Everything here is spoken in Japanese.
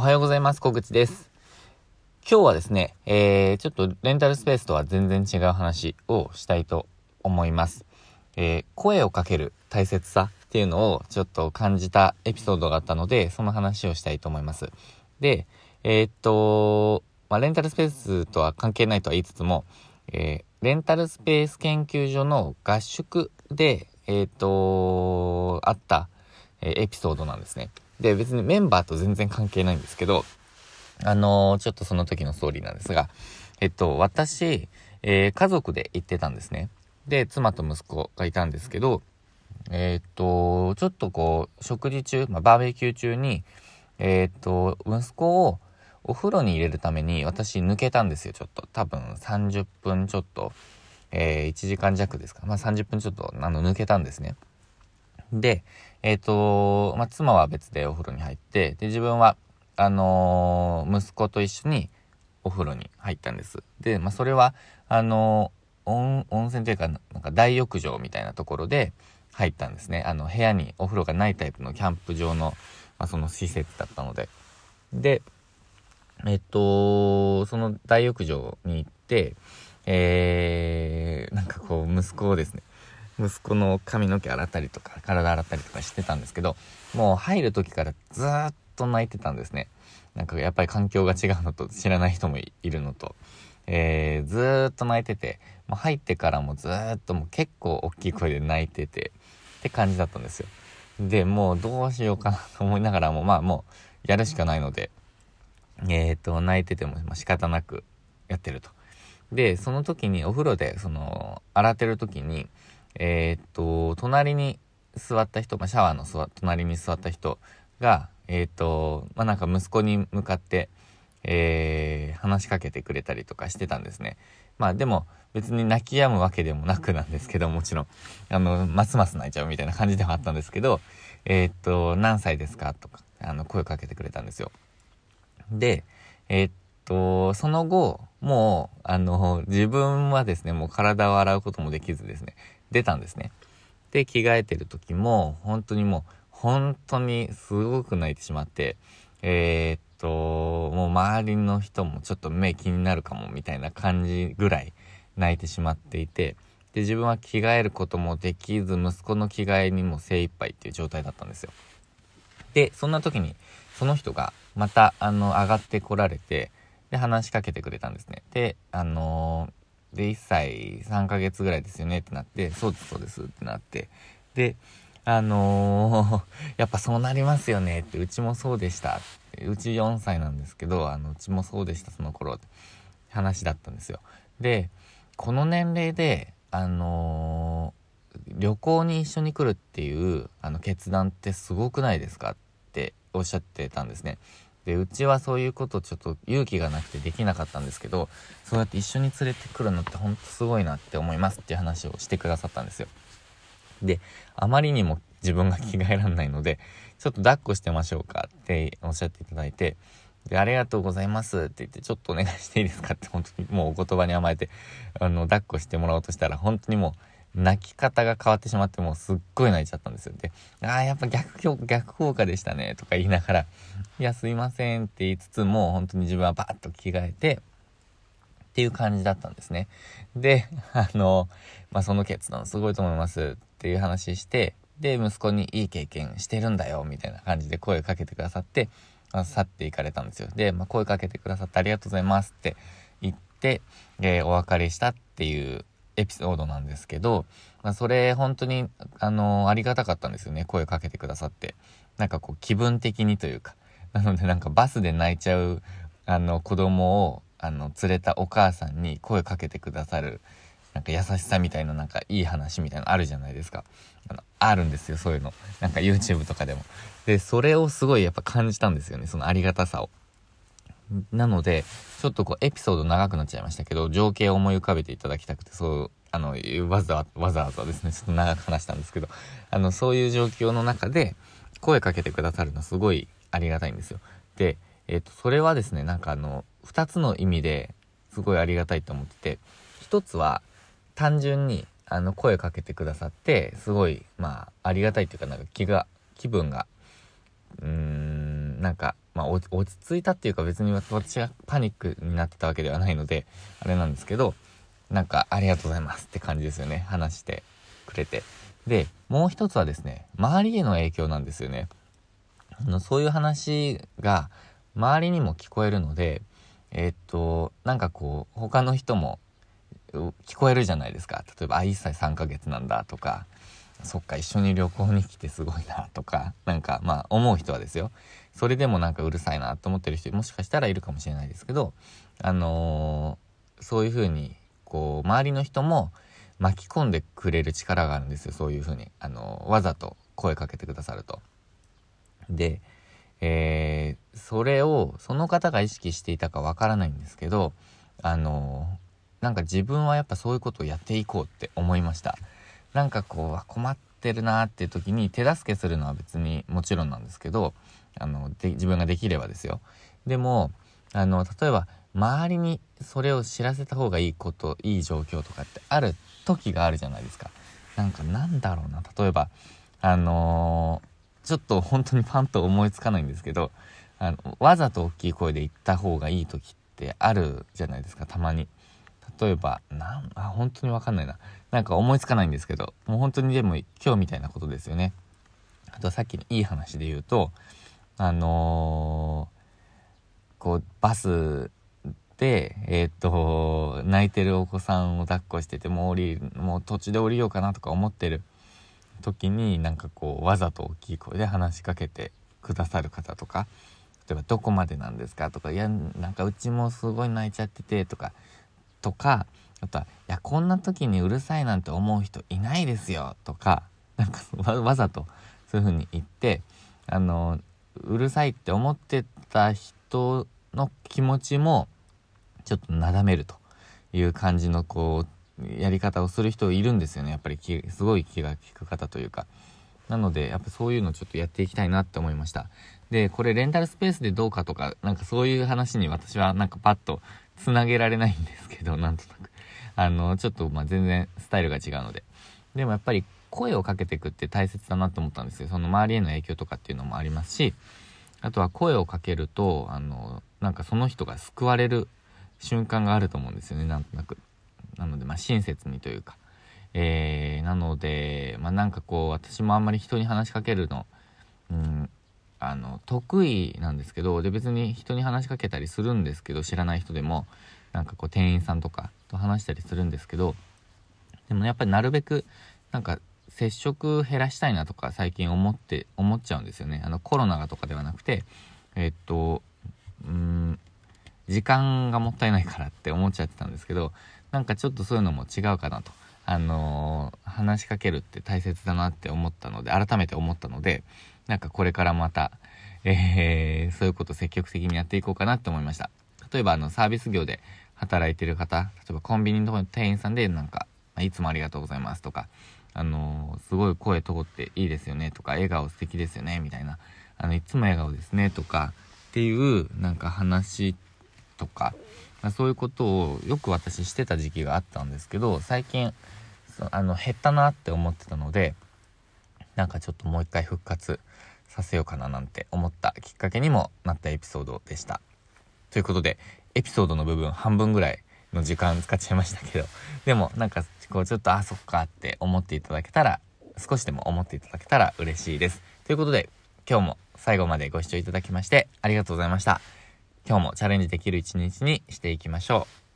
おはようございます。小口です。今日はですね、えー、ちょっとレンタルスペースとは全然違う話をしたいと思います。えー、声をかける大切さっていうのをちょっと感じたエピソードがあったので、その話をしたいと思います。で、えー、っと、まあ、レンタルスペースとは関係ないとは言いつつも、え、レンタルスペース研究所の合宿で、えっと、あった、えエピソードなんですね。で、別にメンバーと全然関係ないんですけど、あのー、ちょっとその時のストーリーなんですが、えっと、私、えー、家族で行ってたんですね。で、妻と息子がいたんですけど、えー、っと、ちょっとこう、食事中、まあ、バーベキュー中に、えっと、息子をお風呂に入れるために私抜けたんですよ、ちょっと。多分30分ちょっと、えー、1時間弱ですか。まあ、30分ちょっと、あの、抜けたんですね。で、えっ、ー、と、まあ、妻は別でお風呂に入って、で、自分は、あのー、息子と一緒にお風呂に入ったんです。で、まあ、それは、あの温泉というか、なんか大浴場みたいなところで入ったんですね。あの、部屋にお風呂がないタイプのキャンプ場の、まあ、その施設だったので。で、えっと、その大浴場に行って、えー、なんかこう、息子をですね、息子の髪の毛洗ったりとか、体洗ったりとかしてたんですけど、もう入る時からずっと泣いてたんですね。なんかやっぱり環境が違うのと知らない人もいるのと、えー、ずーっと泣いてて、もう入ってからもずーっともう結構大きい声で泣いてて、って感じだったんですよ。で、もうどうしようかなと思いながらも、まあもうやるしかないので、えっ、ー、と、泣いてても、仕方なくやってると。で、その時にお風呂で、その、洗ってる時に、えー、っと、隣に座った人、まあ、シャワーの隣に座った人が、えー、っと、まあ、なんか息子に向かって、えー、話しかけてくれたりとかしてたんですね。まあでも別に泣き止むわけでもなくなんですけど、もちろん、あの、ますます泣いちゃうみたいな感じではあったんですけど、えー、っと、何歳ですかとか、あの、声かけてくれたんですよ。で、えー、っと、その後、もう、あの、自分はですね、もう体を洗うこともできずですね、出たんですね。で、着替えてる時も、本当にもう、本当にすごく泣いてしまって、えー、っと、もう周りの人もちょっと目気になるかもみたいな感じぐらい泣いてしまっていて、で、自分は着替えることもできず、息子の着替えにも精一杯っていう状態だったんですよ。で、そんな時に、その人がまた、あの、上がってこられて、で、話しかけてくれたんですね。で、あので、1歳3ヶ月ぐらいですよねってなって、そうです、そうですってなって、で、あのー、やっぱそうなりますよねって、うちもそうでした。うち4歳なんですけど、あの、うちもそうでした、その頃って話だったんですよ。で、この年齢で、あのー、旅行に一緒に来るっていう、あの、決断ってすごくないですかっておっしゃってたんですね。で、うちはそういうことちょっと勇気がなくてできなかったんですけど、そうやって一緒に連れてくるのってほんとすごいなって思いますっていう話をしてくださったんですよ。で、あまりにも自分が着替えらんないので、ちょっと抱っこしてましょうかっておっしゃっていただいて、で、ありがとうございますって言って、ちょっとお願いしていいですかって本当にもうお言葉に甘えて、あの、抱っこしてもらおうとしたら、本当にもう、泣き方が変わってしまってもうすっごい泣いちゃったんですよ。で、ああ、やっぱ逆、逆効果でしたね、とか言いながら、いや、すいませんって言いつつも、本当に自分はバーッと着替えて、っていう感じだったんですね。で、あの、まあ、その決断すごいと思いますっていう話して、で、息子にいい経験してるんだよ、みたいな感じで声をかけてくださって、まあ、去っていかれたんですよ。で、まあ、声かけてくださってありがとうございますって言って、えー、お別れしたっていうエピソードなんですけど、まあ、それ本当に、あのー、ありがたかったんですよね。声かけてくださって。なんかこう気分的にというか。なのでなんかバスで泣いちゃう、あの、子供を、あの、連れたお母さんに声かけてくださる、なんか優しさみたいななんかいい話みたいなのあるじゃないですか。あの、あるんですよ、そういうの。なんか YouTube とかでも。で、それをすごいやっぱ感じたんですよね、そのありがたさを。なので、ちょっとこうエピソード長くなっちゃいましたけど、情景を思い浮かべていただきたくて、そう、あの、わざわざわざですね、ちょっと長く話したんですけど、あの、そういう状況の中で、声かけてくださるのはすごいありがたいんですよ。で、えっ、ー、と、それはですね、なんかあの、二つの意味ですごいありがたいと思ってて、一つは、単純に、あの、声かけてくださって、すごい、まあ、ありがたいっていうか、なんか気が、気分が、うーん、なんか、まあ、落ち着いたっていうか別に私がパニックになってたわけではないので、あれなんですけど、なんかありがとうございますって感じですよね。話してくれて。で、もう一つはですね、周りへの影響なんですよね。そういう話が周りにも聞こえるので、えー、っと、なんかこう、他の人も聞こえるじゃないですか。例えば、あ、1歳3ヶ月なんだとか、そっか、一緒に旅行に来てすごいなとか、なんかまあ思う人はですよ。それでもなんかうるさいなと思ってる人もしかしたらいるかもしれないですけど、あのー、そういう風に、こう、周りの人も巻き込んでくれる力があるんですよ。そういう風に。あのー、わざと声かけてくださると。で、えー、それを、その方が意識していたかわからないんですけど、あのなんか自分はやっぱそういうことをやっていこうって思いました。なんかこう、困ってるなーっていう時に手助けするのは別にもちろんなんですけど、あの、で、自分ができればですよ。でも、あの、例えば、周りにそれを知らせた方がいいこと、いい状況とかってある時があるじゃないですか。なんかなんだろうな。例えば、あのー、ちょっと本当にパンと思いつかないんですけど、あの、わざと大きい声で言った方がいい時ってあるじゃないですか、たまに。例えば、なん、あ、本当にわかんないな。なんか思いつかないんですけど、もう本当にでも今日みたいなことですよね。あとさっきのいい話で言うと、あのー、こう、バスで、えー、っと、泣いてるお子さんを抱っこしてて、もう降り、もう途中で降りようかなとか思ってる時に、なんかこう、わざと大きい声で話しかけてくださる方とか、例えば、どこまでなんですかとか、いや、なんかうちもすごい泣いちゃってて、とか、とか、あとは、いや、こんな時にうるさいなんて思う人いないですよ、とか、なんかわざとそういう風に言って、あの、うるさいって思ってた人の気持ちも、ちょっとなだめるという感じの、こう、やり方をする人いるんですよね。やっぱりすごい気が利く方というか。なので、やっぱそういうのちょっとやっていきたいなって思いました。で、これレンタルスペースでどうかとか、なんかそういう話に私はなんかパッとつなげられないんですけど、なんとなく。あの、ちょっと、ま、全然スタイルが違うので。でもやっぱり声をかけていくって大切だなと思ったんですよ。その周りへの影響とかっていうのもありますし、あとは声をかけると、あの、なんかその人が救われる瞬間があると思うんですよね、なんとなく。なので、まあ、親切にというか。えー、なので、まあ、なんかこう、私もあんまり人に話しかけるの、うん、あの、得意なんですけど、で、別に人に話しかけたりするんですけど、知らない人でも、なんかこう、店員さんとかと話したりするんですけど、でもやっぱりなるべく、なんか、接触減らしたいなとか最近思って、思っちゃうんですよね。あの、コロナがとかではなくて、えっと、うん、時間がもったいないからって思っちゃってたんですけど、なんかちょっとそういうのも違うかなと。あのー、話しかけるって大切だなって思ったので、改めて思ったので、なんかこれからまた、えー、そういうこと積極的にやっていこうかなって思いました。例えばあのサービス業で働いてる方、例えばコンビニのところの店員さんでなんか、いつもありがとうございますとか、あのー、すごい声通っていいですよねとか、笑顔素敵ですよねみたいな、あの、いつも笑顔ですねとかっていうなんか話とか、まあ、そういうことをよく私してた時期があったんですけど、最近、あの、減ったなって思ってたので、なんかちょっともう一回復活させようかななんて思ったきっかけにもなったエピソードでした。ということで、エピソードの部分半分ぐらいの時間使っちゃいましたけど、でもなんかこうちょっとあ、そっかって思っていただけたら、少しでも思っていただけたら嬉しいです。ということで、今日も最後までご視聴いただきましてありがとうございました。今日もチャレンジできる一日にしていきましょう。